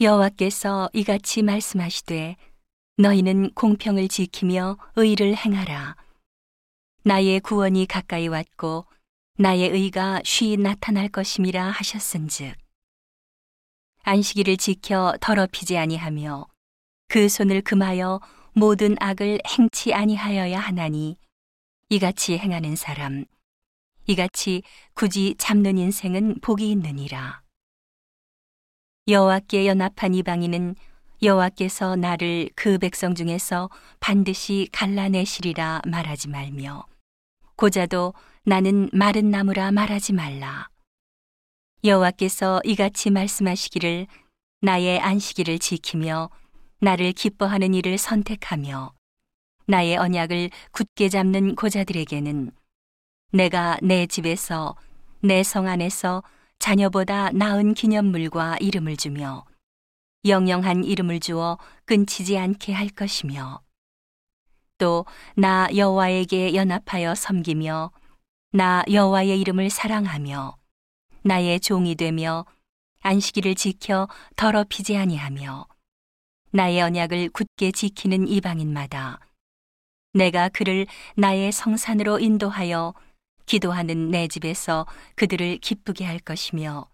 여호와께서 이같이 말씀하시되 너희는 공평을 지키며 의를 행하라. 나의 구원이 가까이 왔고 나의 의가 쉬 나타날 것임이라 하셨은즉 안식일을 지켜 더럽히지 아니하며 그 손을 금하여 모든 악을 행치 아니하여야 하나니 이같이 행하는 사람 이같이 굳이 잡는 인생은 복이 있느니라. 여호와께 연합한 이방인은 여호와께서 나를 그 백성 중에서 반드시 갈라내시리라 말하지 말며 고자도 나는 마른 나무라 말하지 말라. 여호와께서 이같이 말씀하시기를 나의 안식일을 지키며 나를 기뻐하는 일을 선택하며 나의 언약을 굳게 잡는 고자들에게는 내가 내 집에서 내 성 안에서 자녀보다 나은 기념물과 이름을 주며 영영한 이름을 주어 끊치지 않게 할 것이며 또 나 여호와에게 연합하여 섬기며 나 여호와의 이름을 사랑하며 나의 종이 되며 안식일을 지켜 더럽히지 아니하며 나의 언약을 굳게 지키는 이방인마다 내가 그를 나의 성산으로 인도하여 기도하는 내 집에서 그들을 기쁘게 할 것이며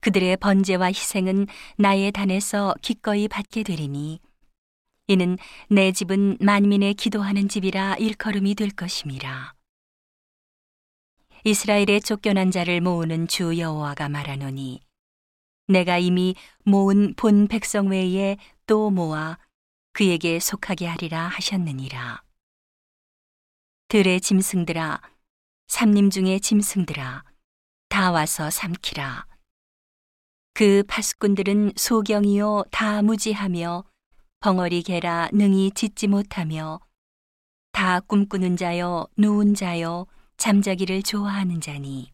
그들의 번제와 희생은 나의 단에서 기꺼이 받게 되리니 이는 내 집은 만민의 기도하는 집이라 일컬음이 될 것임이라. 이스라엘의 쫓겨난 자를 모으는 주 여호와가 말하노니 내가 이미 모은 본 백성 외에 또 모아 그에게 속하게 하리라 하셨느니라. 들의 짐승들아 삼림 중의 짐승들아 다 와서 삼키라. 그 파수꾼들은 소경이요 다 무지하며 벙어리 개라 능히 짓지 못하며 다 꿈꾸는 자요 누운 자요 잠자기를 좋아하는 자니.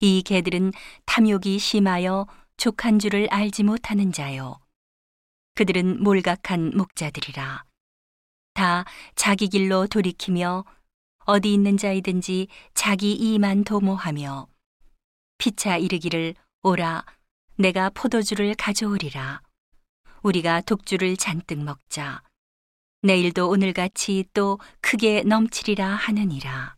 이 개들은 탐욕이 심하여 족한 줄을 알지 못하는 자요. 그들은 몰각한 목자들이라. 다 자기 길로 돌이키며 어디 있는 자이든지 자기 이만 도모하며 피차 이르기를 오라 내가 포도주를 가져오리라. 우리가 독주를 잔뜩 먹자. 내일도 오늘같이 또 크게 넘치리라 하느니라